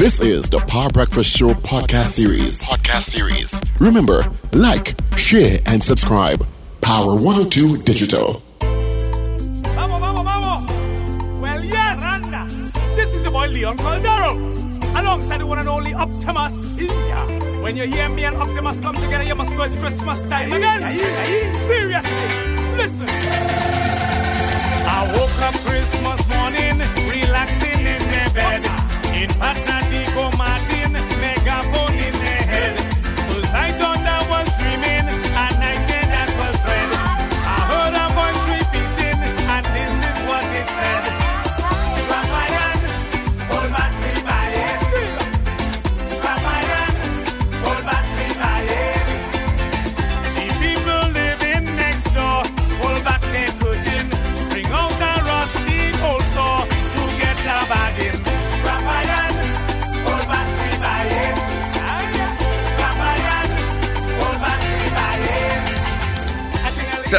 This is the Power Breakfast Show podcast series. Podcast series. Remember, like, share, and subscribe. Power 102 Digital. Vamos, vamos, vamos. Well, yes. Randa. This is your boy Leon Caldero. Alongside the one and only Optimus. When you hear me and Optimus come together, you must know it's Christmas time again. Seriously. Listen. I woke up Christmas morning, relaxing in bed. In Patatico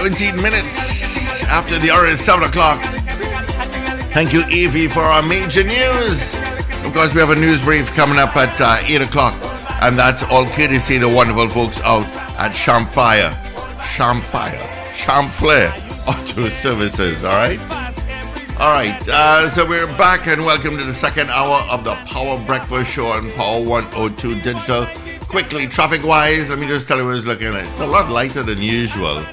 17 minutes after the hour is 7 o'clock. Thank you, Evie, for our major news. Of course, we have a news brief coming up at uh, 8 o'clock, and that's all courtesy the wonderful folks out at Champfire, Champfire, Champflair Auto Services, all right? All right, uh, so we're back and welcome to the second hour of the Power Breakfast Show on Power 102 Digital. Quickly, traffic wise, let me just tell you what it's looking at. It's a lot lighter than usual.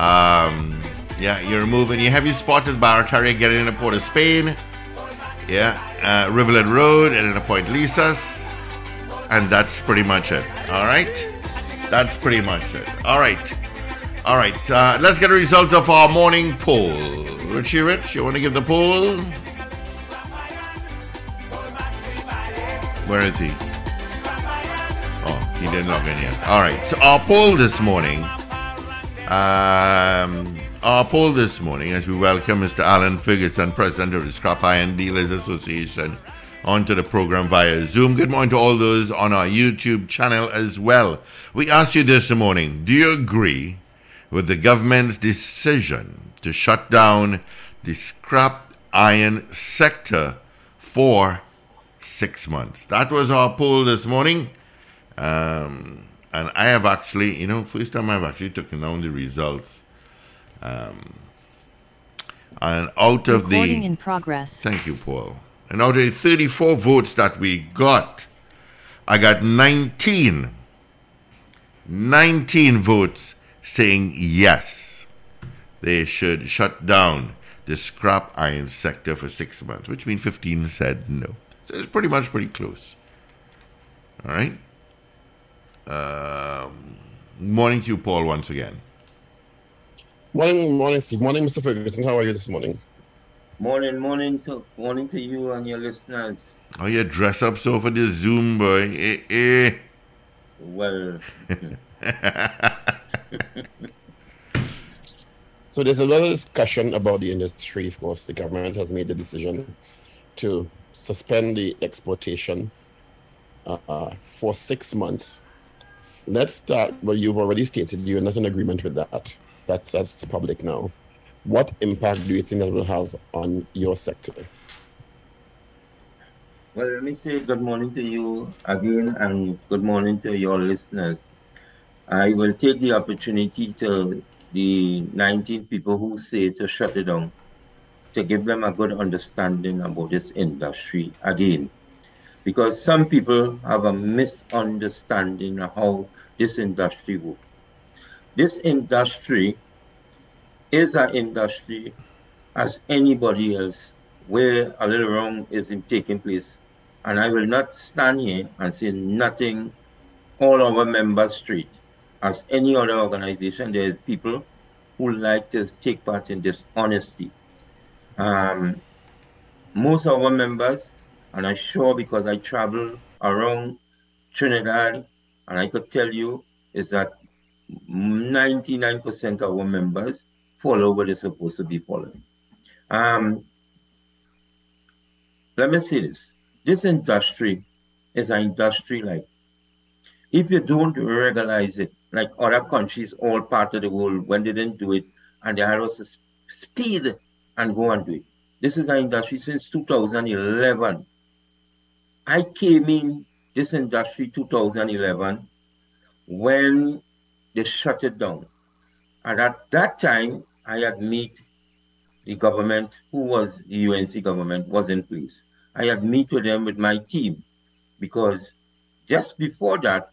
Um, yeah, you're moving You have your spots is Barataria getting into Port of Spain. Yeah, uh, Rivulet Road and a Point Lisas. And that's pretty much it. All right? That's pretty much it. All right. All right. Uh, let's get the results of our morning poll. Richie Rich, you want to give the poll? Where is he? Oh, he didn't log in yet. All right. So our poll this morning. Um, our poll this morning, as we welcome Mr. Allan Ferguson, President of the Scrap Iron Dealers Association, onto the program via Zoom. Good morning to all those on our YouTube channel as well. We asked you this morning: Do you agree with the government's decision to shut down the scrap iron sector for six months? That was our poll this morning. Um, and I have actually, you know, first time I've actually taken down the results. Um, and out of Recording the in progress. Thank you, Paul. And out of the 34 votes that we got, I got 19, 19 votes saying yes, they should shut down the scrap iron sector for six months, which means 15 said no. So it's pretty much pretty close. All right. Um, morning to you, Paul, once again. Morning, morning, Steve. Morning, Mr. Ferguson. How are you this morning? Morning, morning to morning to you and your listeners. Oh, you dress up so for this Zoom, boy. Eh, eh. Well, So there's a lot of discussion about the industry. Of course, the government has made the decision to suspend the exportation uh, for six months. Let's start. Well, you've already stated you're not in agreement with that. That's that's public now. What impact do you think that will have on your sector? well, let me say good morning to you again and good morning to your listeners. I will take the opportunity to the 19 people who say to shut it down to give them a good understanding about this industry again. Because some people have a misunderstanding of how this industry works. This industry is an industry as anybody else where a little wrong isn't taking place. And I will not stand here and say nothing all over member street. As any other organization, there are people who like to take part in dishonesty. Um, most of our members, and I'm sure because I travel around Trinidad, and I could tell you is that 99% of our members follow what they're supposed to be following. Um, let me say this. This industry is an industry like, if you don't regularize it, like other countries, all part of the world, when they didn't do it, and they had us speed and go and do it. This is an industry since 2011. I came in this industry 2011 when they shut it down. And at that time, I had met the government, who was the UNC government, was in place. I had met with them with my team because just before that,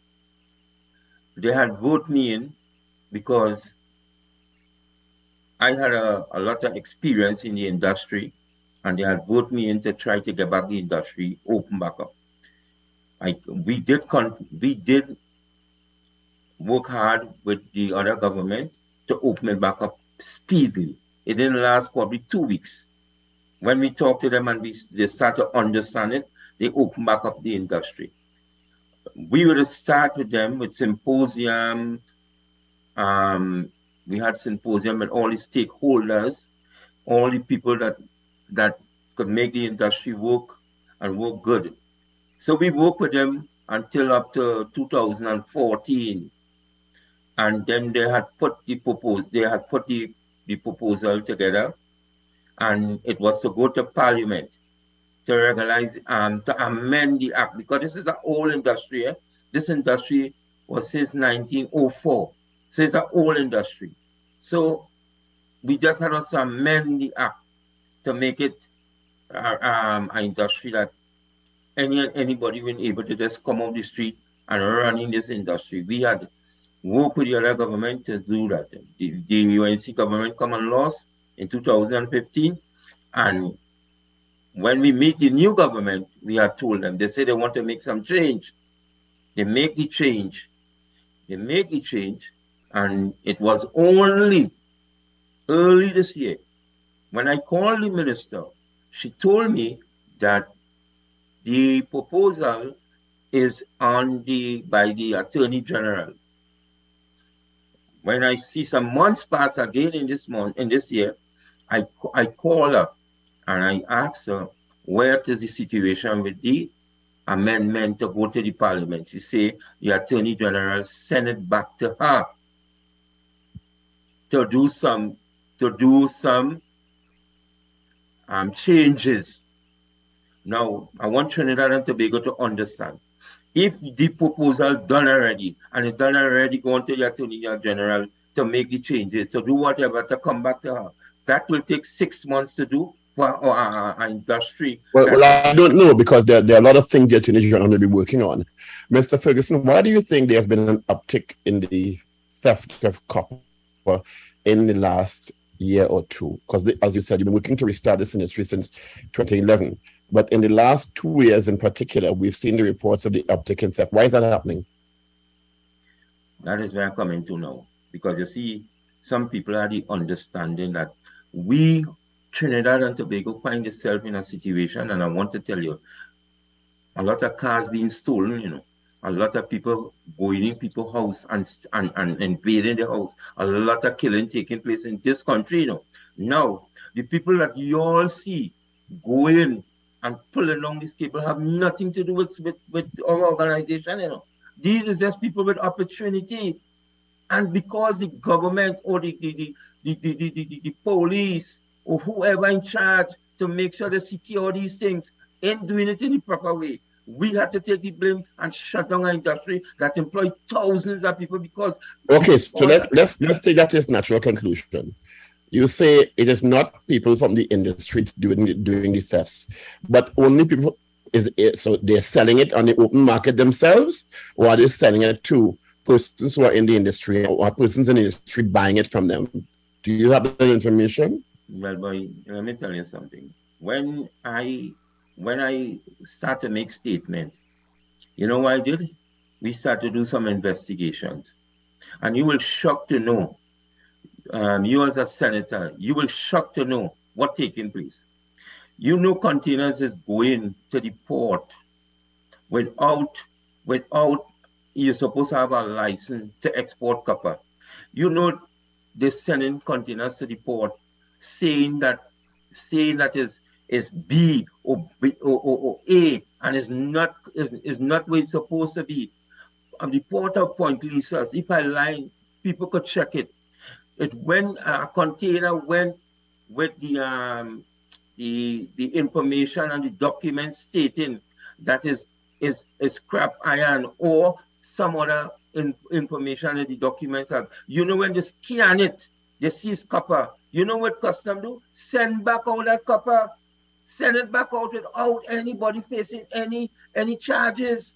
they had voted me in because I had a, a lot of experience in the industry and they had voted me in to try to get back the industry open back up. I, we did con- we did work hard with the other government to open it back up speedily. It didn't last probably two weeks. When we talked to them and we they start to understand it, they open back up the industry. We would start with them with symposium. Um, we had symposium with all the stakeholders, all the people that that could make the industry work and work good. So we worked with them until up to 2014. And then they had put the proposal, they had put the, the proposal together and it was to go to parliament to regularize um to amend the act because this is an old industry. Eh? This industry was since 1904. So it's an old industry. So we just had to amend the act to make it uh, um, an industry that any anybody been able to just come off the street and run in this industry. We had worked with the other government to do that. The, the UNC government common laws in 2015, and when we meet the new government, we are told them they say they want to make some change. They make the change. They make the change, and it was only early this year when I called the minister, she told me that the proposal is on the by the attorney general. When I see some months pass again in this month in this year, I I call her and I ask her where is the situation with the amendment to go to the parliament. She say the attorney general sent it back to her to do some to do some um, changes. Now, I want Trinidad and Tobago to understand. If the proposal done already, and it's done already going to the Attorney General to make the changes, to do whatever, to come back to her, that will take six months to do for our, our industry. Well, well, I don't know because there, there are a lot of things the Attorney General may be working on. Mr. Ferguson, why do you think there's been an uptick in the theft of copper in the last year or two? Because, as you said, you've been working to restart this industry since 2011. But in the last two years in particular, we've seen the reports of the uptick in theft. Why is that happening? That is where I'm coming to now. Because you see, some people are the understanding that we, Trinidad and Tobago, find itself in a situation, and I want to tell you, a lot of cars being stolen, you know a lot of people going in people's house and, and, and invading the house. A lot of killing taking place in this country, you know. Now, the people that you all see going and pulling along these people have nothing to do with, with, with our organization, you know. These are just people with opportunity. And because the government or the, the, the, the, the, the, the, police or whoever in charge to make sure they secure these things ain't doing it in the proper way, we had to take the blame and shut down our industry that employed thousands of people because okay so let's let's let's say that is natural conclusion you say it is not people from the industry doing doing the thefts but only people is it, so they're selling it on the open market themselves or are they selling it to persons who are in the industry or persons in the industry buying it from them do you have that information well boy let me tell you something when i when I start to make statement, you know what I did? We start to do some investigations. And you will shock to know, um, you as a senator, you will shock to know what taking place. You know containers is going to the port without, without you're supposed to have a license to export copper. You know they're sending containers to the port saying that saying that is is B or, B or, or, or A and is not is, is not where it's supposed to be. On the port of Point Lisa, if I lie, people could check it. It when a container went with the um the the information and the documents stating that is is is scrap iron or some other in, information in the documents. You know when they scan it, they see copper. You know what custom do? Send back all that copper. Send it back out without anybody facing any any charges.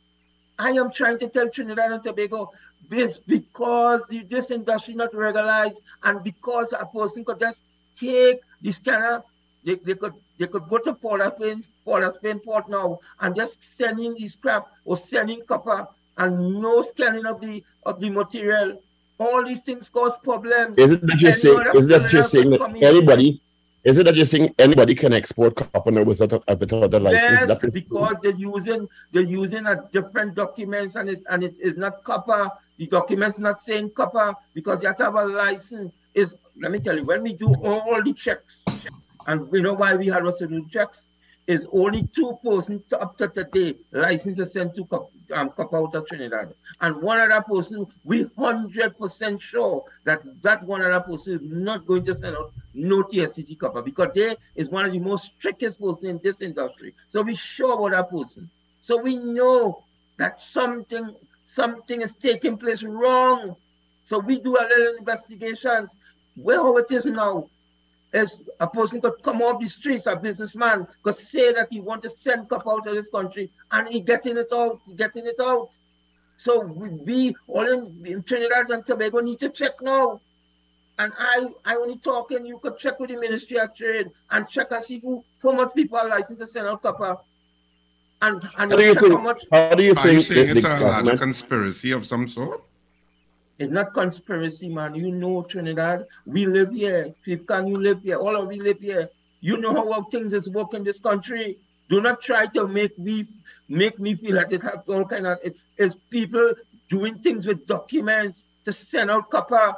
I am trying to tell Trinidad and Tobago this because this industry not regularized and because a person could just take the scanner, they, they could they could go to Port of Spain, Port of Spain port now and just sending the scrap or sending copper and no scanning of the of the material. All these things cause problems. Is it that you're saying? Is it that you're saying that anybody? Is it that you're saying anybody can export copper now without a, without a license? Yes, because they're using they're using a different documents and it and it is not copper. The document's not saying copper because you have to have a license. Is let me tell you, when we do all the checks, and we know why we have to do checks, is only two persons up to today licenses sent to um, Copper out of Trinidad. And one other person, we 100% sure that that one other person is not going to send out no TSTT copper because they is one of the most strictest person in this industry. So we sure about that person. So we know that something something is taking place wrong. So we do a little investigations. Where it is now, is a person could come off the streets, a businessman could say that he want to send cup out of this country and he getting it out, getting it out. So we, we all in, in, Trinidad and Tobago need to check now. And I I only talking, you could check with the Ministry of Trade and check and see who how much people are licensed to send out copper. And, and how do you think, how, much, how do you think, you saying it's a large conspiracy of some sort? It's not conspiracy, man. You know Trinidad. We live here. Can you live here. All of we live here. You know how things is work in this country. Do not try to make me make me feel that it has all kind of it is people doing things with documents to send out copper.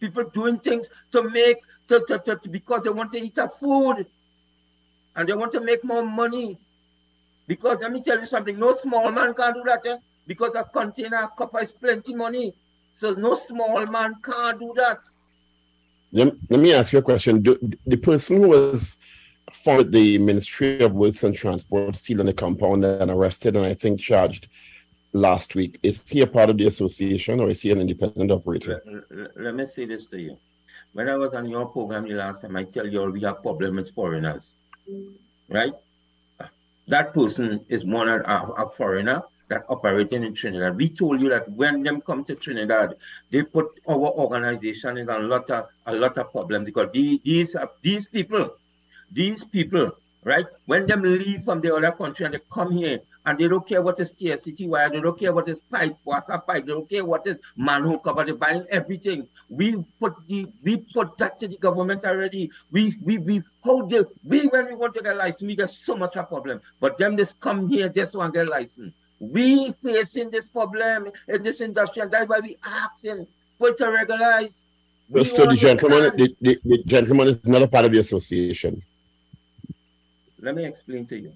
People doing things to make to, to, to, because they want to eat a food and they want to make more money. Because let me tell you something, no small man can do that. Eh? Because a container of copper is plenty money. So no small man can't do that. Let, let me ask you a question. Do, the person who was found the Ministry of Works and Transport stealing the compound and arrested and I think charged last week, is he a part of the association or is he an independent operator? Let, let me say this to you. When I was on your program the last time, I tell you all we have problems with foreigners, right? That person is one a, a foreigner that operating in Trinidad. We told you that when them come to Trinidad, they put our organization in a lot of a lot of problems because these these, these people, these people, right? When them leave from the other country and they come here and they don't care what is TSTT wire, they don't care what is pipe, water pipe, they don't care what is manhole cover, they're buying everything. We put the we put that to the government already. We we we hold the we when we want to get license, we get so much a problem. But them just come here just want to get license. We facing this problem in this industry, and that's why we asking for it to regularize. We so the gentleman, the, the, the, gentleman is not a part of the association. Let me explain to you.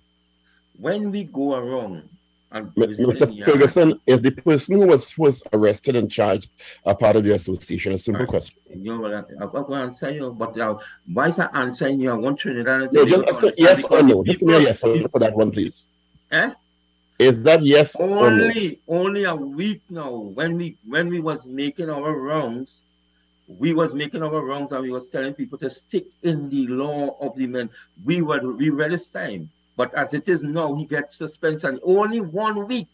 When we go around Mr. Ferguson, is the person who was was arrested and charged a part of the association? A simple right. question. You know, I'm going to answer you, but uh, why is I answering you? I want Trinidad. No, just yes or no. Just give me a yes for that one, please. Eh? Is that yes only no? only a week now? When we when we was making our rounds, we was making our rounds and we was telling people to stick in the law of the men. We were we read his time, but as it is now, he gets suspension only one week.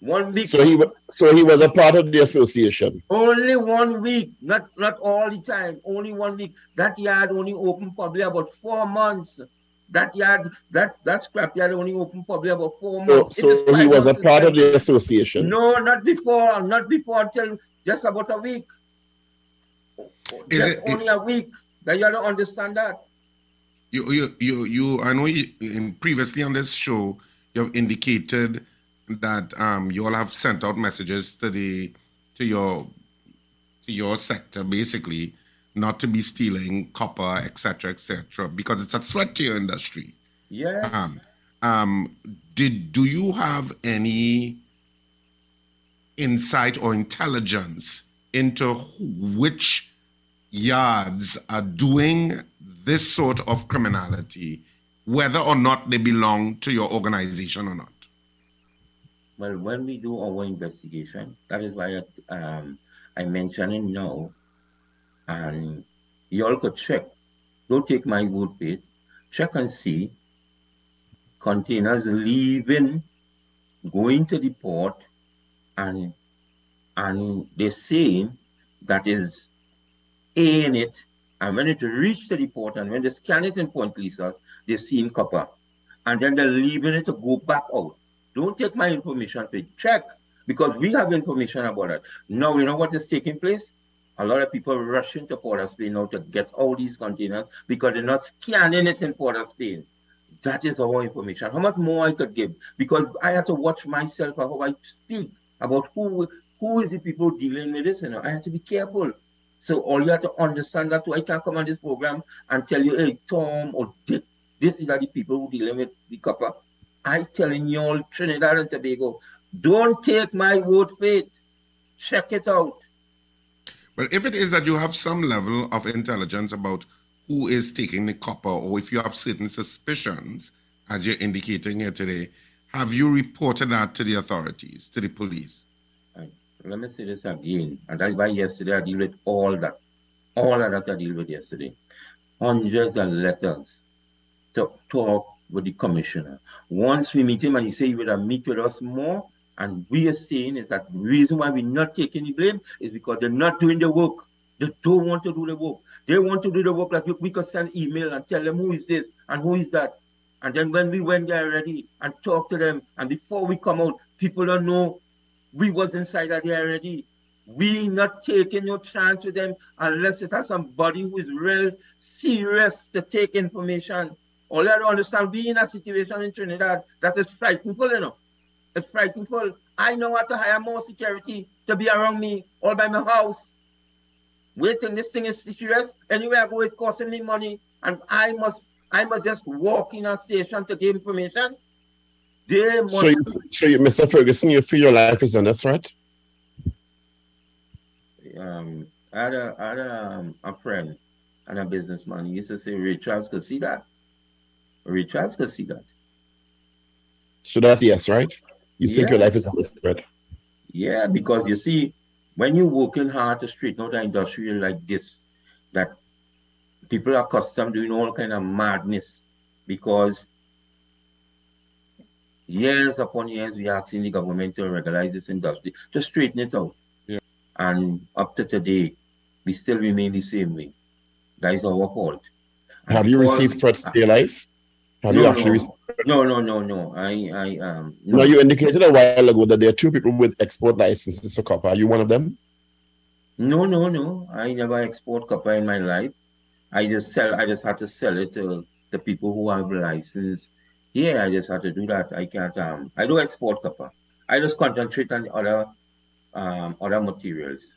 One week. So he so he was a part of the association. Only one week, not not all the time. Only one week. That yard only opened probably about four months. That yard, that that scrap yard only opened probably about four months. So, so he was a part of the association. No, not before, not before until just about a week. Is just it, only it, a week. That you don't understand that. You, you, you, you. I know you, in, previously on this show you have indicated that um, you all have sent out messages to the to your to your sector basically not to be stealing copper, etc., etc., because it's a threat to your industry. Yeah. Um, um, did do you have any insight or intelligence into which yards are doing this sort of criminality whether or not they belong to your organization or not? Well, when we do our investigation, that is why um, I mention it now, and you all could check. Don't take my word for it. Check and see containers leaving, going to the port, and and they're saying that is in it. And when it reached the port and when they scan it in Point Lisas, they're seeing copper. And then they're leaving it to go back out. Don't take my information to check because we have information about it. Now, you know what is taking place? A lot of people rushing to Port of Spain now to get all these containers because they're not scanning it in Port of Spain. That is our information. How much more I could give? Because I have to watch myself how I speak about who who is the people dealing with this. You know, I have to be careful. So all you have to understand that I can't come on this program and tell you, hey, Tom or Dick, this is the people who dealing with the copper. I telling you all Trinidad and Tobago, don't take my word for it. Check it out. But if it is that you have some level of intelligence about who is taking the copper, or if you have certain suspicions, as you're indicating here today, have you reported that to the authorities, to the police? Let me say this again, and that's why yesterday I deal with all that. All of that I deal with yesterday. Hundreds of letters to talk with the commissioner. Once we meet him and he say he will meet with us more, and we are saying is that the reason why we're not taking the blame is because they're not doing the work. They don't want to do the work. They want to do the work like we, could send email and tell them who is this and who is that. And then when we went there already and talk to them, and before we come out, people don't know we was inside there already. We not taking no chance with them unless it has somebody who is real serious to take information. All I to understand, we in a situation in Trinidad that is frightful, you know. It's frightful. I know how to hire more security to be around me all by my house. Waiting, this thing is serious. Anywhere I go, it's costing me money. And I must I must just walk in a station to get information. They must... So, you, so you, Mr. Ferguson, you feel your life is under threat? Um, I had a, I had a, um, a friend and a businessman. He used to say, Ray Charles could see that. Ray Charles could see that. So that's yes, right? You yes. think your life is under threat? Yeah, because you see, when you're working hard to straighten out an industry like this, that people are accustomed to doing all kind of madness because years upon years we are asking the government to regularize this industry, to straighten it out. Yeah. And up to today, we still remain the same way. That is our fault. And Have you received threats to your life? Have no, you actually no. received No, no, no, no. I, I, um. No. Now, you indicated a while ago that there are two people with export licenses for copper. Are you one of them? No, no, no. I never export copper in my life. I just sell. I just had to sell it to the people who have license yeah, I just had to do that. I can't. Um, I do export copper. I just concentrate on other um, other materials.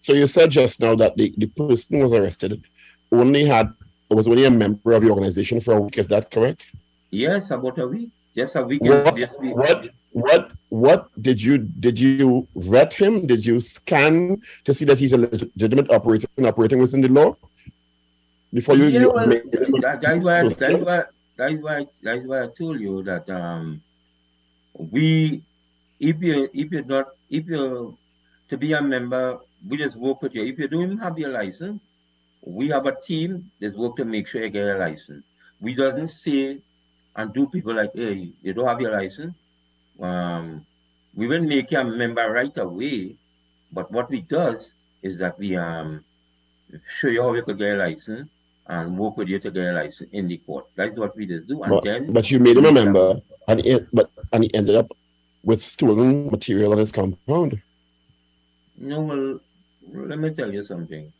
So you said just now that the, the person who was arrested only had was only a member of the organization for a week. Is that correct? Yes, about a week. Yes, a week. What, what what what did you did you vet him? Did you scan to see that he's a legitimate operator and operating within the law? Before you, yeah, well, that, that's why, that's why that is why that is why I told you that um we if you if you're not if you to be a member, we just work with you. If you don't have your license, we have a team that's work to make sure you get a license. We doesn't say and do people like, hey, you don't have your license. Um, we will make you a member right away. But what we does is that we um show you how you could get a license and work with you to get a license in the court. That's what we did do. And but, then but you made him a member, and he, but and he ended up with stolen material on his compound. No, well, let me tell you something.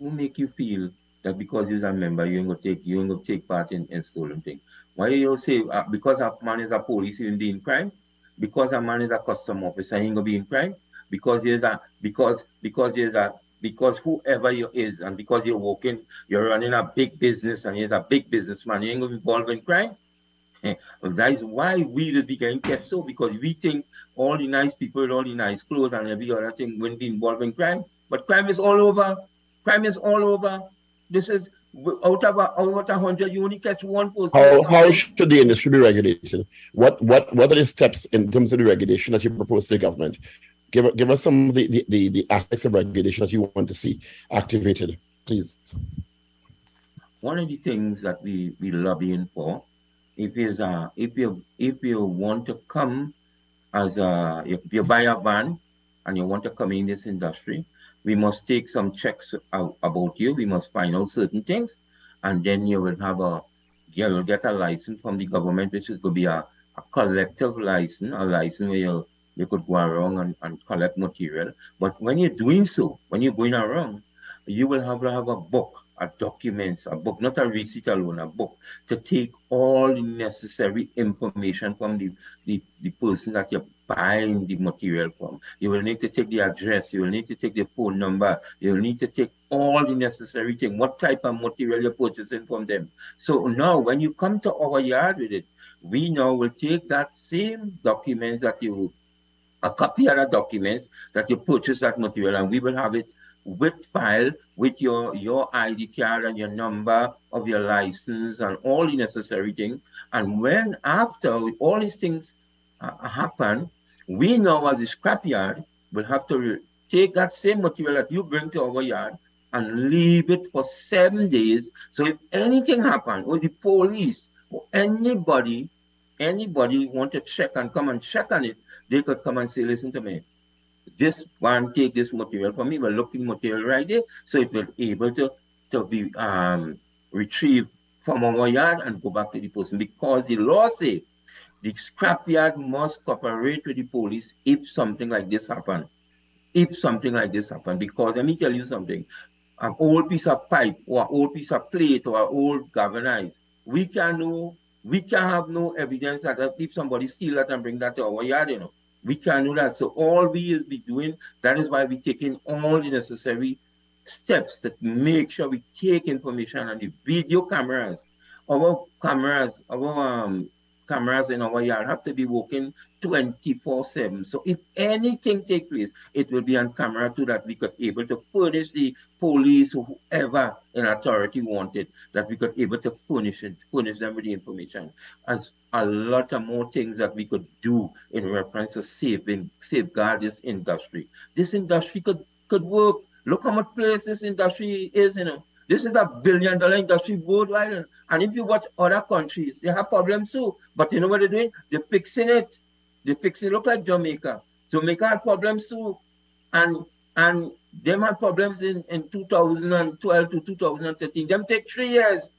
Who make you feel that because you're a member, you ain't gonna take you ain't gonna take part in, in stolen thing? Why do you say uh, because a man is a police, he be in crime? Because a man is a custom officer, he ain't gonna be in crime? Because he's a because because he's a because whoever you is and because you're working, you're running a big business and you're a big businessman, you ain't gonna be involved in crime. that is why we will be getting kept so because we think all the nice people all the nice clothes and every other thing will be involved in crime. But crime is all over. Crime is all over. This is out of out of hundred, you only catch one person. How, how should the industry be regulated? What what what are the steps in terms of the regulation that you propose to the government? Give give us some of the, the, the, the aspects of regulation that you want to see activated, please. One of the things that we we lobbying for, if is uh if you if you want to come as a if you buy a van and you want to come in this industry, we must take some checks about you. We must find out certain things, and then you will have a you will get a license from the government, which is going to be a, a collective license, a license where you you could go around and, and collect material. But when you're doing so, when you're going around, you will have to have a book, a documents, a book, not a receipt alone, a book, to take all the necessary information from the, the, the person that you're buying the material from. You will need to take the address, you will need to take the phone number, you will need to take all the necessary thing, what type of material you're purchasing from them. So now when you come to our yard with it, we now will take that same documents that you a copy of the documents that you purchase that material and we will have it with file with your your ID card and your number of your license and all the necessary things. And when after all these things uh, happen, we know as a scrapyard will have to take that same material that you bring to our yard and leave it for seven days. So if anything happen or the police or anybody, anybody want to check and come and check on it, they could come and say, listen to me, this one take this material from me, we're looking material right there, so it will be able to, to be um, retrieved from our yard and go back to the person. Because the law say the scrapyard must cooperate with the police if something like this happen. If something like this happen, because let me tell you something, an old piece of pipe or an old piece of plate or an old galvanized, we can know, we can have no evidence that if somebody steal that and bring that to our yard, you know, we can do that. So all we is be doing, that is why we taking all the necessary steps that make sure we take information on the video cameras, our cameras, our um, cameras in our yard have to be working 24-7. So if anything take place, it will be on camera so that we could able to furnish the police or whoever in authority wanted, that we could able to furnish it, furnish them with the information. As a lot of more things that we could do in reference to saving, safeguard this industry. This industry could, could work. Look how much place this industry is, you know. This is a billion dollar industry worldwide. And if you watch other countries, they have problems too. But you know what they're doing? They're fixing it. Fixing it. Look like Jamaica. Jamaica had problems too. And and them had problems in, in 2012 to 2013. Them take three years.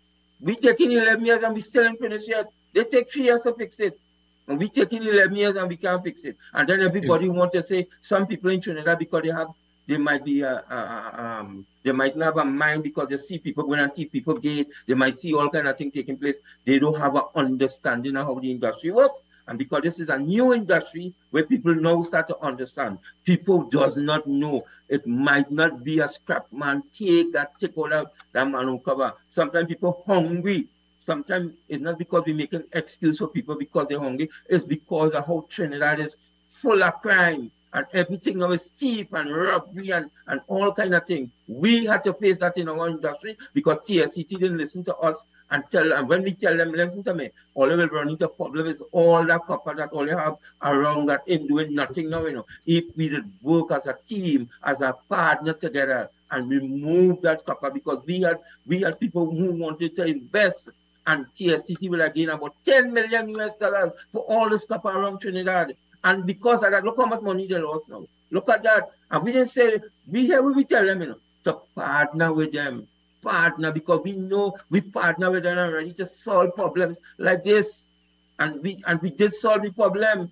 We taking 11 years and we still ain't finished yet. They take three years to fix it. And we taking 11 years and we can't fix it. And then everybody want to say some people in Trinidad because they have they might be uh, uh, uh, um, they might not have a mind because they see people going and keep people gate. They might see all kind of things taking place. They don't have an understanding of how the industry works. And because this is a new industry where people now start to understand, people does not know. It might not be a scrap man take that take all that, that man will cover. Sometimes people hungry. Sometimes it's not because we make an excuse for people because they're hungry. It's because of how Trinidad is full of crime and everything now is cheap and robbery and, and all kind of things. We had to face that in our industry because TSTT didn't listen to us and tell and when we tell them, listen to me, all they will run into problem is all that copper that all you have around that in doing nothing now, you know. If we did work as a team, as a partner together and remove that copper because we had we had people who wanted to invest and TSTT will again about 10 million US dollars for all this copper around Trinidad. And because of that, look how much money they lost now. Look at that. And we didn't say, we here we tell them, you know, to partner with them. Partner because we know we partner with them already to solve problems like this. And we and we did solve the problem.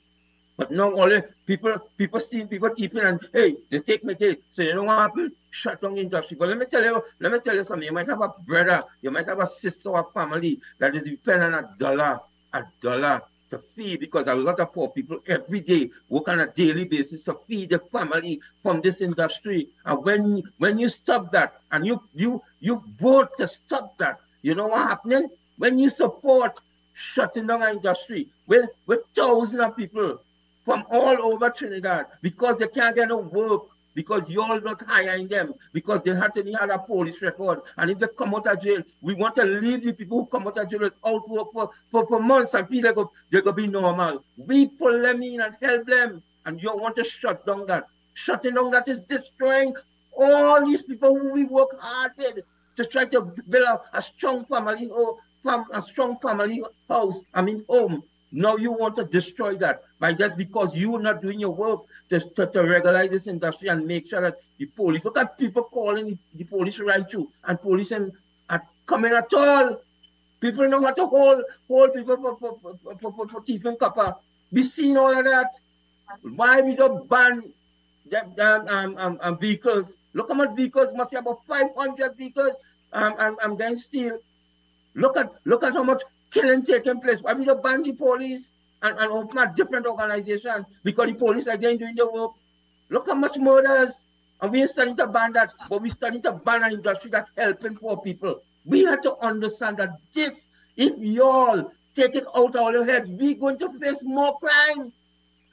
But now only people people see people keeping and hey, they take me there. So you know what happened? Shut down industry. But let me tell you, let me tell you something. You might have a brother, you might have a sister or family that is dependent on a dollar, a dollar to feed because a lot of poor people every day work on a daily basis to feed the family from this industry. And when when you stop that and you you you vote to stop that, you know what happening? When you support shutting down an industry with with thousands of people from all over Trinidad because they can't get no work because you're not hiring them because they have a police record. And if they come out of jail, we want to leave the people who come out of jail out work for, for, for months and feel like they're going to be normal. We pull them in and help them. And you want to shut down that. Shutting down that is destroying all these people who we work hard with to try to build a, a strong family or fam, a strong family house, I mean home. Now you want to destroy that by just because you're not doing your work to, to, to regularize this industry and make sure that the police look at people calling the, the police right you and police and are coming at all. People know how to hold hold people for for, for, for, for, for thief and copper. We seen all of that. Why we don't ban them, them um, um, um, vehicles? Look how much vehicles must have about 500 vehicles um, um, um, then still look at look at how much killing taking place. Why we don't ban the police and, and open a different organization because the police are again doing the work. Look how much murders. And we're starting to ban that, but we're starting to ban an industry that's helping poor people. We have to understand that this, if y'all take it out of your head, we're going to face more crime.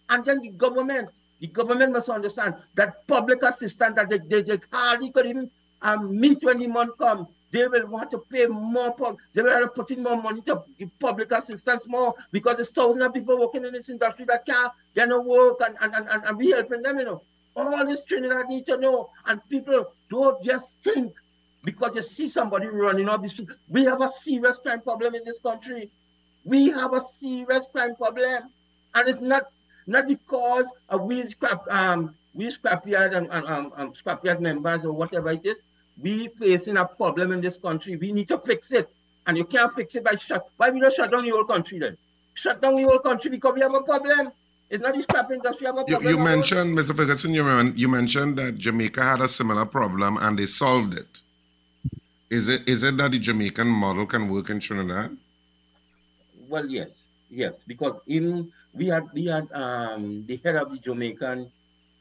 And then the government, the government must understand that public assistance that they, they, they hardly could even um, meet when the month come they will want to pay more, they will have to put in more money to give public assistance more because there's thousands of people working in this industry that can't get no work and, and, and, and be helping them, you know. All this training Trinidad need to know. And people don't just think because you see somebody running off the street. We have a serious crime problem in this country. We have a serious crime problem. And it's not not because of we scrap um we scrapyard and, and um, um scrapyard members or whatever it is we facing a problem in this country. We need to fix it. And you can't fix it by shut. Why we don't shut down the whole country then? Shut down the whole country because we have a problem. It's not the scrap industry have a problem. You, you mentioned, Mr. Ferguson, you, you mentioned that Jamaica had a similar problem and they solved it. Is it is it that the Jamaican model can work in Trinidad? Well, yes, yes, because in we had we had um, the head of the Jamaican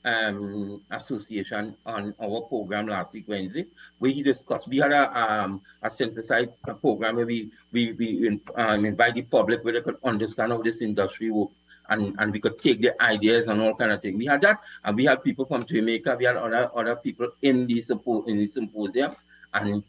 um, association on our program last week Wednesday, where he discussed. We had a um, a synthesized program where we we, we um, invite the public where they could understand how this industry works. And, and we could take the ideas and all kind of thing. We had that, and we had people from Jamaica. We had other other people in the sympo- in the symposium. And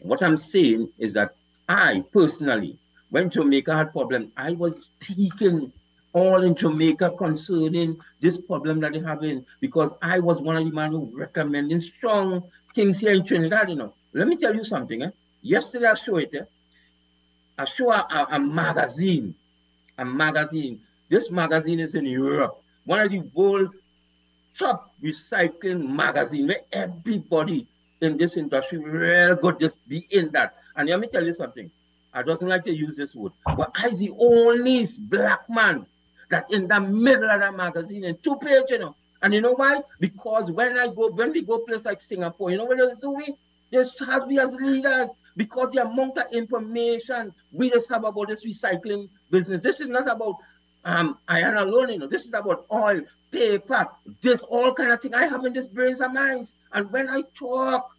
what I'm saying is that I personally, when Jamaica had problem, I was speaking all in Jamaica concerning this problem that they're having because I was one of the men who recommending strong things here in Trinidad, you know. Let me tell you something. Eh? Yesterday I showed it. Eh? I show a, a, a magazine. A magazine. This magazine is in Europe. One of the world top recycling magazine where everybody in this industry real good just be in that. And let me tell you something. I doesn't like to use this word, but I the only black man that in the middle of that magazine in two pages, you know. And you know why? Because when I go, when we go places like Singapore, you know what else do we? Just has we as leaders because the amount of information we just have about this recycling business. This is not about um iron alone, you know. This is about oil, paper, this all kind of thing. I have in this brains and minds. And when I talk,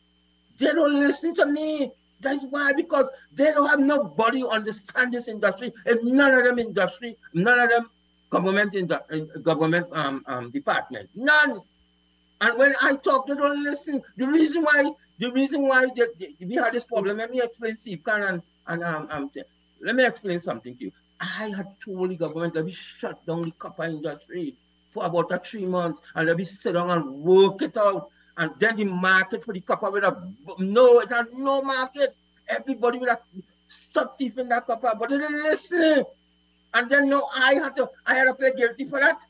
they don't listen to me. That's why, because they don't have nobody understand this industry. And none of them industry, none of them government in the in government um, um, department. None. And when I talk, they don't listen. The reason why, the reason why they, they, we had this problem, let me explain, Steve Khan, and, um, um, let me explain something to you. I had told the government that we shut down the copper industry for about uh, three months, and let me sit down and work it out. And then the market for the copper would have no, it had no market. Everybody would have stuck teeth in that copper, but they didn't listen. And then no, I had to I had to play guilty for that.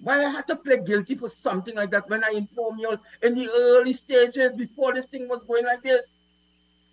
Why I had to play guilty for something like that when I informed you in the early stages before this thing was going like this.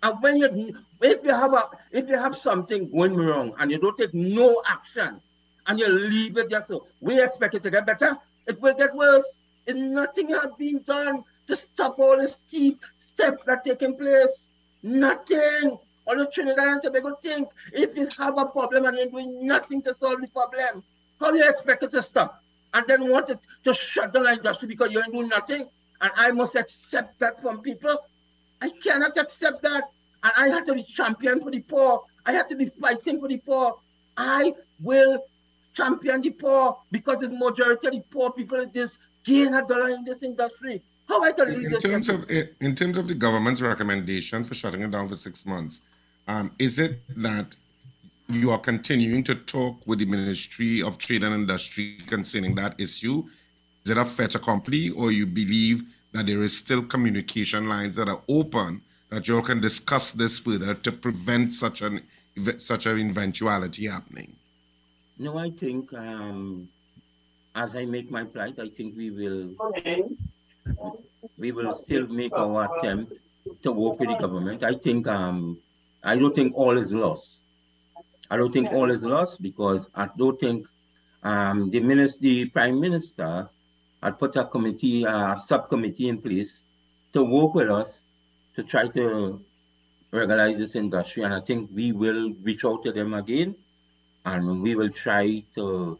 And when you if you have a if you have something going wrong and you don't take no action and you leave it just so we expect it to get better, it will get worse. If nothing has been done to stop all the steep steps that taking place. Nothing. All the Trinidad and Tobago think if you have a problem and you're doing nothing to solve the problem, how do you expect it to stop? And then want it to shut down the industry because you ain't doing nothing? And I must accept that from people. I cannot accept that. And I have to be champion for the poor. I have to be fighting for the poor. I will champion the poor because the majority of the poor people is this gain a dollar in this industry. How I can In read terms this? of in terms of the government's recommendation for shutting it down for six months, um, is it that you are continuing to talk with the Ministry of Trade and Industry concerning that issue? Is it a fait accompli, or you believe that there is still communication lines that are open that you all can discuss this further to prevent such an such an eventuality happening? No, I think um, as I make my plight, I think we will we will still make our attempt to work with the government. I think um, I don't think all is lost. I don't think all is lost because I don't think um, the minister, the prime minister, had put a committee, a subcommittee in place to work with us to try to regularize this industry. And I think we will reach out to them again and we will try to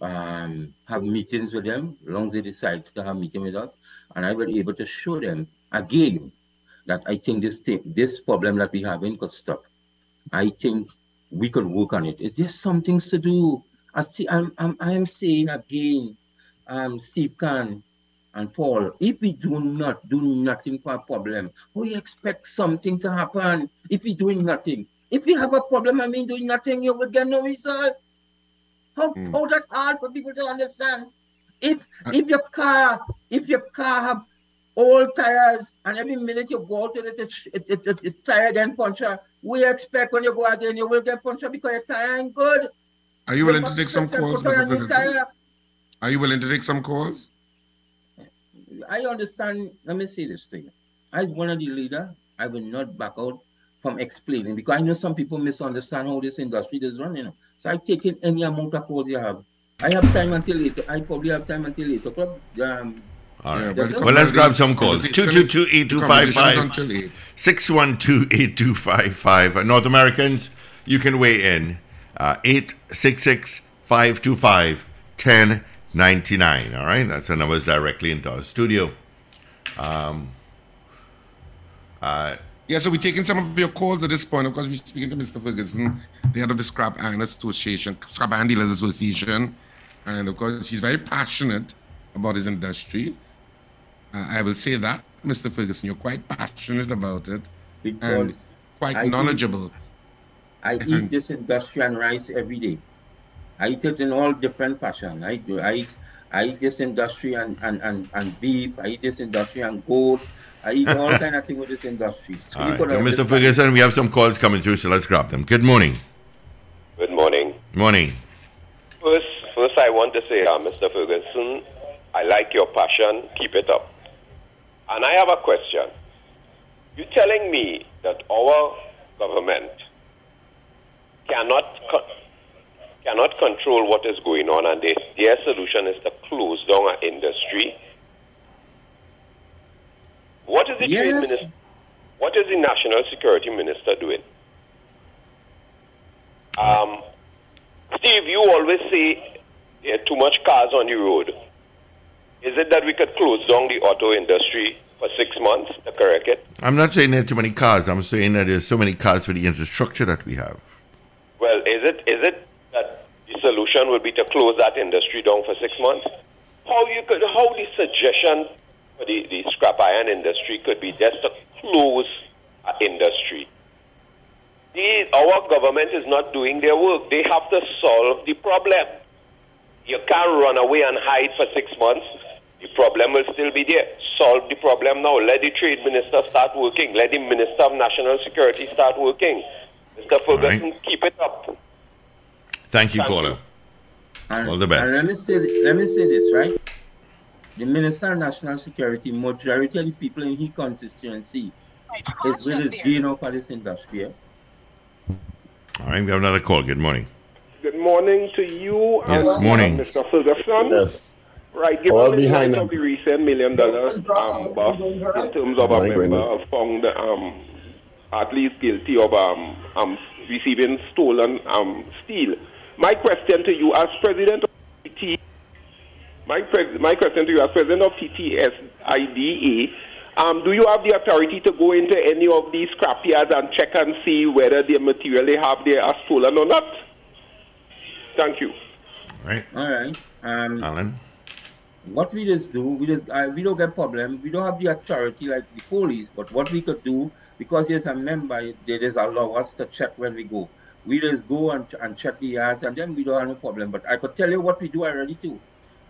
um, have meetings with them, as long as they decide to have meeting with us, and I will be able to show them again that I think this thing, this problem that we having could stop. I think we could work on it. It- There's some things to do. I see, I'm, I'm, I'm saying again, um, Steve Khan and Paul, if we do not do nothing for a problem, we expect something to happen if we're doing nothing. If you have a problem, I mean doing nothing, you will get no result. How, Hmm. how that's hard for people to understand. If Uh, if your car, if your car have old tires and every minute you go out with it, it, it, it, it, it tire again puncture, we expect when you go again, you will get puncture because your tire ain't good. Are you willing to take some calls, Mr. a new Ferguson? tire. Are you willing to take some calls? I understand. Let me say this to you. As one of the leader, I will not back out from explaining because I know some people misunderstand how this industry is running. So I take in any amount of calls you have. I have time until later. I probably have time until later. Um, All right. Yeah. Well, let's grab some calls. conversation 222-8255. conversation is until eight. 612-8255. Uh, North Americans, you can weigh in. Uh, 866-525-1099. All right, that's the numbers directly into our studio. Um, uh, Yeah, so we're taking some of your calls at this point. Of course, we're speaking to Mr. Ferguson, the head of the Scrap Iron Association, Scrap Iron Dealers Association. And of course, he's very passionate about his industry. Uh, I will say that, Mr. Ferguson, you're quite passionate about it and quite I think- knowledgeable. I eat this industrial rice every day. I eat it in all different fashion. I do. I eat, I eat this industry and, and, and, and beef. I eat this industry and goat. I eat all kind of thing with this industry. So right. could Mr. understand- Ferguson, we have some calls coming through, so let's grab them. Good morning. Good morning. Morning. First, first I want to say, uh, Mr. Ferguson, I like your passion. Keep it up. And I have a question. You're telling me that our government cannot co- cannot control what is going on, and they, their solution is to close down our industry. What is the trade minister? What is the national security minister doing? Um, Steve, you always say there are too much cars on the road. Is it that we could close down the auto industry for six months to correct it? I'm not saying there are too many cars. I'm saying that there's so many cars for the infrastructure that we have. Well, is it is it that the solution would be to close that industry down for six months? How you could how the suggestion for the, the scrap iron industry could be just to close an industry. The, our government is not doing their work. They have to solve the problem. You can't run away and hide for six months. The problem will still be there. Solve the problem now. Let the trade minister start working. Let the minister of national security start working. Mr. Ferguson, right. keep it up. Thank you, Thank caller. you. And, All the best. Let me say, let me say this, right? The Minister of National Security, majority of the people in his constituency is with his gain up for this industry. All right, we have another call. Good morning. Good morning to you, Yes, uh, morning. Mr. Ferguson. Yes. Right, give All me behind the him. of the recent million dollar um, bust in terms of a Right, member Brendan. found um, at least guilty of um, um, receiving stolen um, steel. My question to you, as president of TT, my, pres- my question to you, as president of TTSIDA, um, do you have the authority to go into any of these scrapyards and check and see whether the material they have there are stolen or not? Thank you. All right, All right. Um, Allan. What we just do, we just uh, we don't get problem. We don't have the authority like the police, but what we could do because there's a member, they just allow us to check when we go. We just go and, and check the yards, and then we don't have no problem. But I could tell you what we do already too.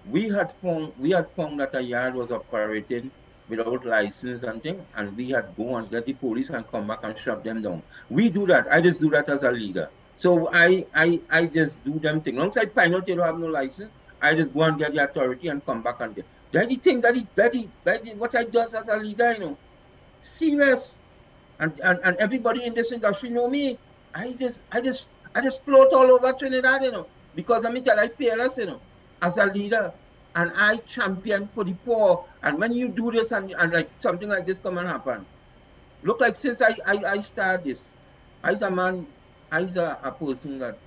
We had found we had found that a yard was operating without license and thing, and we had go and get the police and come back and shut them down. We do that. I just do that as a leader. So I I I just do them thing. Once I find out you don't have no license, I just go and get the authority and come back and get. That the thing that he, that he, that he, what I do as a leader, you know, serious. And, and and everybody in this industry know me. I just I just I just float all over Trinidad, you know, because I'm I fearless, you know, as a leader. And I champion for the poor. And when you do this and, and like something like this come and happen, look like since I I, I started this, I I's a man, I's a, a person that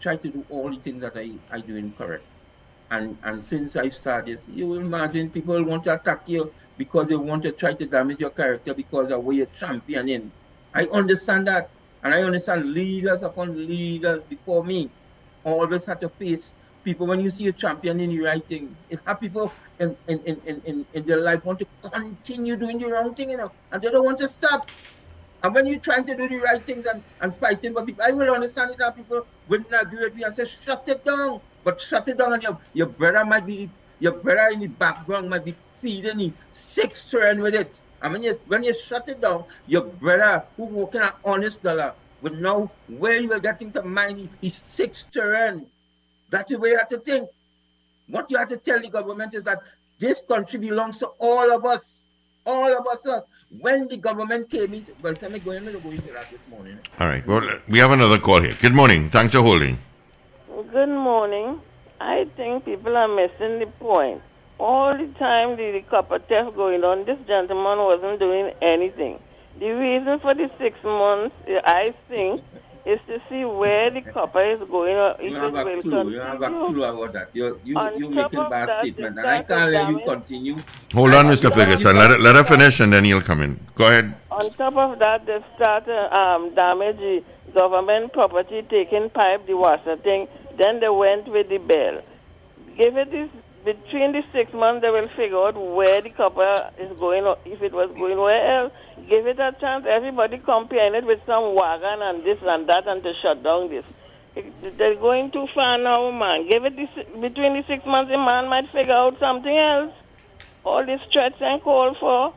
try to do all the things that I, I do incorrect. And and since I started you imagine people want to attack you because they want to try to damage your character because of where you're championing. I understand that. And I understand leaders upon leaders before me always had to face people when you see a champion in thing. It have people in, in, in, in, in their life want to continue doing the wrong thing, you know, and they don't want to stop. And when you're trying to do the right things and, and fighting for people, I will understand it that people wouldn't agree with me and say, shut it down. But shut it down and your, your brother might be, your brother in the background might be feeding you six children with it. And when you, when you shut it down, your brother who working an honest dollar will know where you are getting the money is six children. That's the way you have to think. What you have to tell the government is that this country belongs to all of us. All of us. When the government came in, well, let me go into that this morning. All right. Well, we have another call here. Good morning. Thanks for holding. Good morning. I think people are missing the point. All the time the, the copper theft going on, this gentleman wasn't doing anything. The reason for the six months, I think, is to see where the copper is going or if You it have a will clue. You have a clue about that. You you On you top making bad that, statement, and I type can't let you continue. Hold on, Mr. Ferguson. Let, her- let her finish and then he'll come in. Go ahead. On top of that, they've started um, damage government property, taking pipe, the washer thing. Then they went with the bell. Give it this between the six months, they will figure out where the copper is going, or if it was going where else. Give it a chance. Everybody comparing it with some wagon and this and that, and to shut down this. It- They're going too far now, man. Give it this, between the six months, a man might figure out something else. All this threats and call for.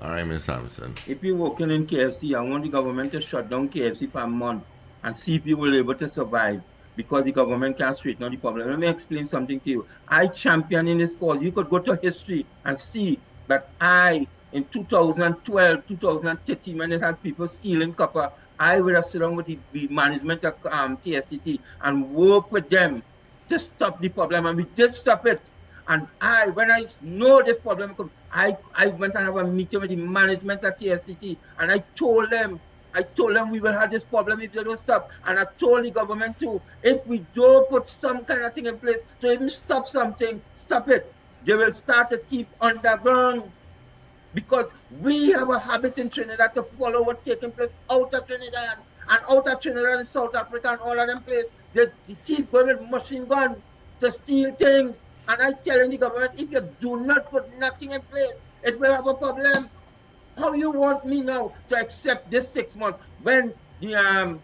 All right, Ms. Samson. If you're working in KFC, I want the government to shut down KFC for a month and see if you will able to survive because the government can't straighten out the problem. Let me explain something to you. I champion in this cause. You could go to history and see that I, in 2012, 2013, when it had people stealing copper, I would have sit down with the, the management of um, TSTT and work with them to stop the problem. And we did stop it. And I, when I know this problem, I, I went and have a meeting with the management at TSTT and I told them, I told them we will have this problem if they don't stop. And I told the government too, if we don't put some kind of thing in place to even stop something, stop it. They will start a thief underground. Because we have a habit in Trinidad to follow what's taking place out of Trinidad and out of Trinidad and South Africa and all of them places. The, the thief going with machine gun to steal things. And I telling the government, if you do not put nothing in place, it will have a problem. How you want me now to accept this six months when the um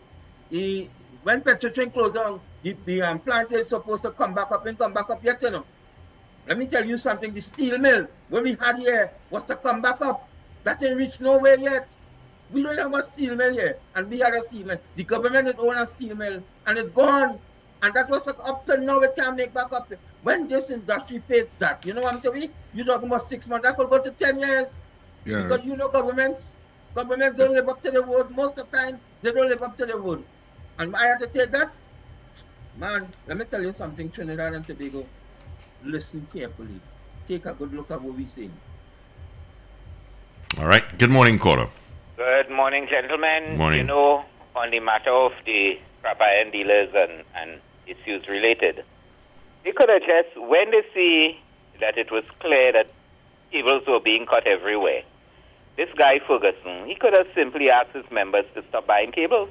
the when Petrotrin closed down, the, the um, plant is supposed to come back up and come back up yet, you know. Let me tell you something, the steel mill what we had here was to come back up. That ain't reached nowhere yet. We don't have a steel mill here, and we had a steel mill. The government had owned a steel mill, and it's gone. And that was up till now, it can't make back up. When this industry faced that, you know what I'm telling you? You're talking about six months, that could go to 10 years. Yeah. Because you know governments, governments don't live up to the words. Most of the time, they don't live up to the word. And I have to take that. Man, let me tell you something, Trinidad and Tobago. Listen carefully. Take a good look at what we're saying. All right. Good morning, caller. Good morning, gentlemen. Morning. You know, on the matter of the scrap iron dealers and, and issues related, they could have just, when they see that it was clear that cables were being cut everywhere, this guy Ferguson, he could have simply asked his members to stop buying cables.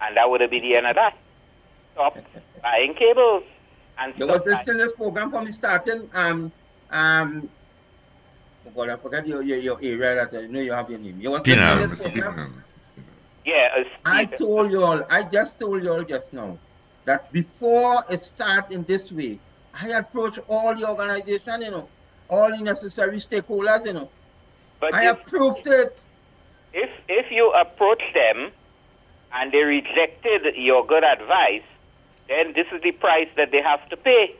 And that would have been the end of that. Stop buying cables. and There was stuff listening to this program from the starting. Um, um, oh God, I forgot your, your, your area that I know you have your name. You was listening to this program. Yeah, uh, I told you all, I just told you all just now that before it start in this way, I approached all the organization, you know, all the necessary stakeholders, you know. But I if- approved it. if if you approach them and they rejected your good advice, then this is the price that they have to pay.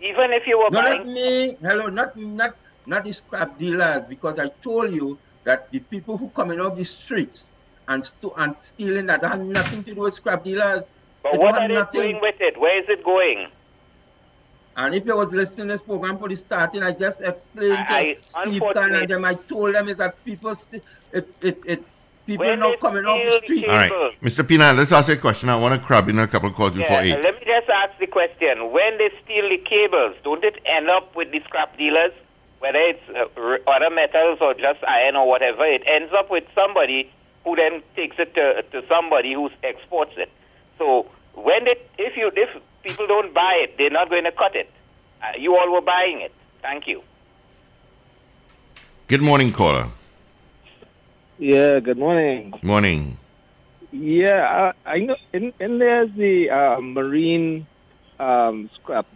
Even if you were No, buying not me. Hello, not not not the scrap dealers, because I told you that the people who coming off the streets and and stealing that had nothing to do with scrap dealers. But It what are they nothing- doing with it? Where is it going? And if you was listening to this program for the starting, I just explained to I- I- Steve Khan and them. I told them is that people see, it, it, it people When now coming off the steal the street. All right, Mr. Pina, let's ask you a question. I want to crab in a couple of calls before eight. let me just ask the question: When they steal the cables, don't it end up with the scrap dealers? Whether it's uh, other metals or just iron or whatever, it ends up with somebody who then takes it to, to somebody who exports it. So when they, if you, if people don't buy it, they're not going to cut it. Uh, you all were buying it. Thank you. Good morning, caller. Yeah, good morning. Morning. Yeah, I, I know. And, and there's the uh, marine um, scrap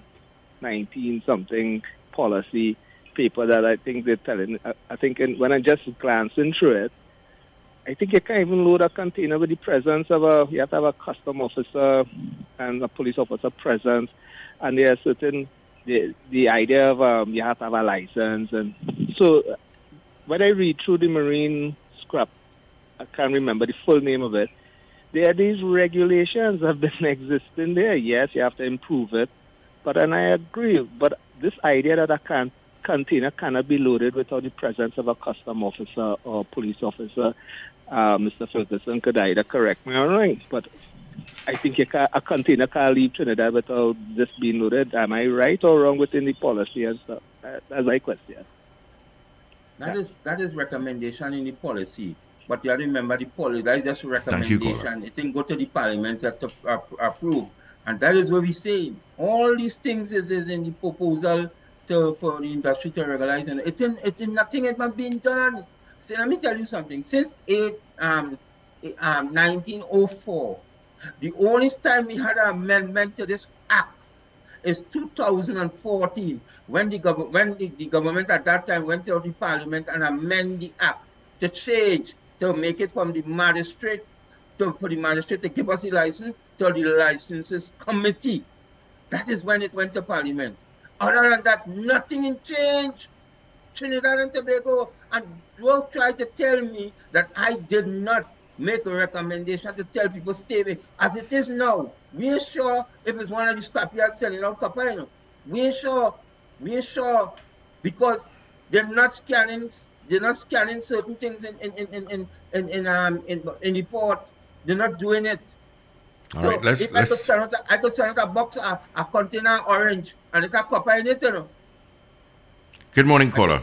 19 something policy paper that I think they're telling. I, I think in, when I just glancing through it, I think you can't even load a container with the presence of a. You have to have a custom officer and a police officer present, and there are certain the the idea of um, you have to have a license, and so when I read through the marine scrap, I can't remember the full name of it. There are these regulations that have been existing there. Yes, you have to improve it, but and I agree. But this idea that a can, container cannot be loaded without the presence of a custom officer or police officer, uh, Mr. Ferguson could either correct me or wrong. But I think you can, a container can't leave Trinidad without this being loaded. Am I right or wrong within the policy and stuff? Uh, That's my question. That is that is recommendation in the policy. But you have to remember the policy, that is just Thank you, recommendation. caller. it can go to the parliament to to ap- approve. And that is what we say. All these things is, is in the proposal to for the industry to regularize and it in it in nothing has been done. So let me tell you something. Since eight um, eh, um 1904, the only time we had an amendment to this act is 2014 when the government when the, the government at that time went to the parliament and amend the act to change to make it from the magistrate to for the magistrate to give us the license to the licenses committee. That is when it went to parliament. Other than that, nothing in change. Trinidad and Tobago, and don't try to tell me that I did not make a recommendation to tell people stay away. As it is now, we ain't sure if it's one of the scrapyards selling out copper. We ain't sure. We ain't sure because they're not scanning. They're not scanning certain things in in in in in, in, in um in, in the port. They're not doing it. All right, let's if I could let's send out a, I could send out a box, a, a container orange, and it have copper in it, you know. Good morning, caller.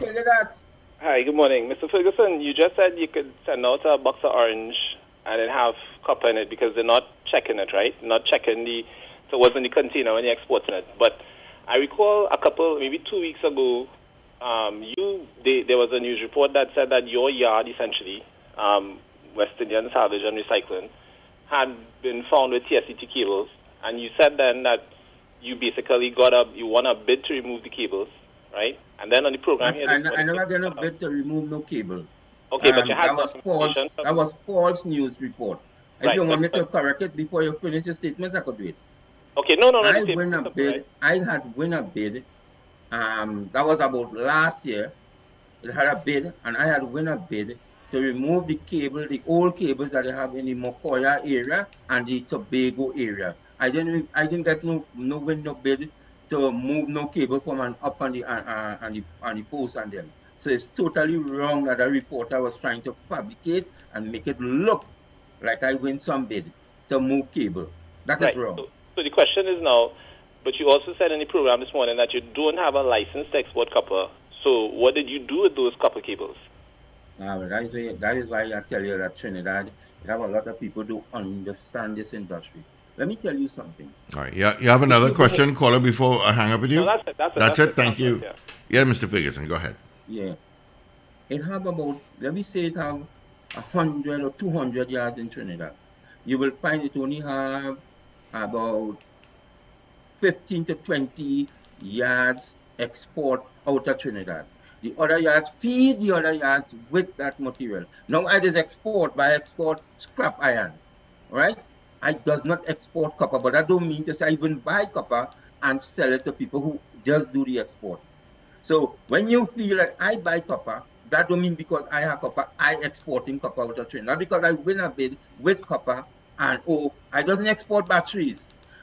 Hi, good morning. Mr. Ferguson, you just said you could send out a box of orange and then have copper in it because they're not checking it, right? Not checking the, so it wasn't the container when you're exporting it. But I recall a couple, maybe two weeks ago, um, you they, there was a news report that said that your yard, essentially, um, West Indian Salvage and Recycling, had been found with TSTT cables, and you said then that you basically got a, you won a bid to remove the cables, right? And then on the program here, I, I, I never get a bid to remove no cable. Okay, but Um, you had that was false. That was false news report. If Right, you want me to correct it before you finish your statement, I could do it. Okay, no, no, no. I win a bid. I had win a bid. Um, that was about last year. It had a bid, and I had win a bid to remove the cable, the old cables that they have in the Mokoya area and the Tobago area. I didn't, I didn't get no, no win no bid to move no cable from and up on the, uh, uh, on the, on the post on them. So it's totally wrong that a reporter was trying to fabricate and make it look like I win some bid to move cable. That is Right. wrong. So, so the question is now, but you also said in the program this morning that you don't have a license to export copper. So what did you do with those copper cables? Now, that is why that is why I tell you that Trinidad, you have a lot of people who understand this industry. Let me tell you something. All right. Yeah, you have another question, caller, before I hang up with you? No, that's it, that's it, That's, that's it. it, Thank that's you. it, yeah. yeah, Mr. Ferguson, go ahead. Yeah. It have about, let me say it have a hundred or two hundred yards in Trinidad. You will find it only have about 15 to 20 yards export out of Trinidad. The other yards feed the other yards with that material. Now I just export, by export scrap iron, right? I does not export copper, but I don't mean to say I even buy copper and sell it to people who just do the export. So when you feel like I buy copper, that don't mean because I have copper, I exporting copper out of Trinidad. Not because I win a bid with copper and oh, I doesn't export batteries.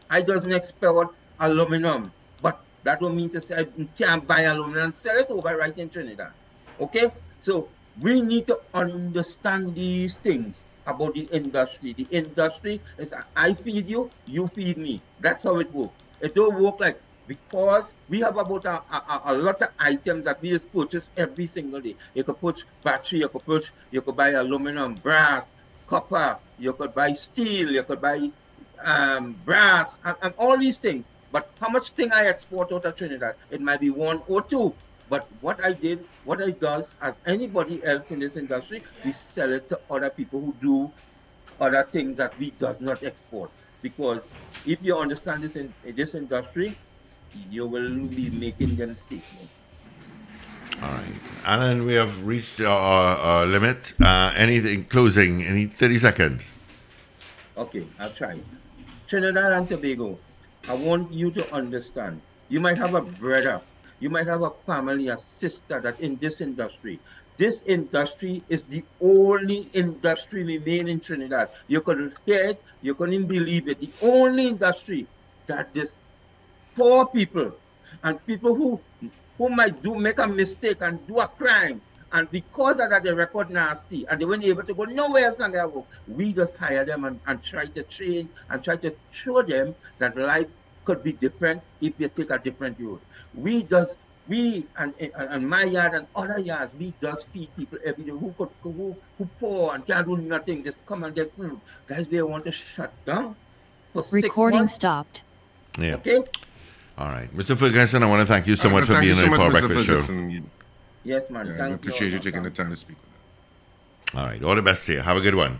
I doesn't export aluminum. But that don't mean to say I can't buy aluminum and sell it over right in Trinidad. Okay? So we need to understand these things about the industry. The industry is I feed you, you feed me. That's how it works. It don't work like because we have about a, a, a lot of items that we just purchase every single day. You could put battery, you could put, you could buy aluminum, brass, copper, you could buy steel, you could buy um, brass, and, and all these things. But how much thing I export out of Trinidad? It might be one or two. But what I did, what I does, as anybody else in this industry, we sell it to other people who do other things that we does not export. Because if you understand this in, this industry, you will be making them sick. All right. Allan, we have reached our, our limit. Uh, anything closing? Any 30 seconds? Okay, I'll try. Trinidad and Tobago, I want you to understand. You might have a brother, you might have a family, a sister that in this industry. This industry is the only industry remaining in Trinidad. You couldn't hear it, you couldn't believe it. The only industry that this poor people and people who who might do make a mistake and do a crime and because of that they record nasty and they weren't able to go nowhere else on their work we just hire them and, and try to train and try to show them that life could be different if they take a different road we just we and, and, and my yard and other yards we just feed people every day who could who who poor and can't do nothing just come and get food guys they want to shut down for Recording months. stopped. Yeah. Okay. All right. Mr. Ferguson, I want to thank you so All much for thank you being so on the much, Power Breakfast Show. Ferguson. You- Yes, man. yeah, I appreciate you you. taking the time to speak. With us. All right. All the best to you. Have a good one.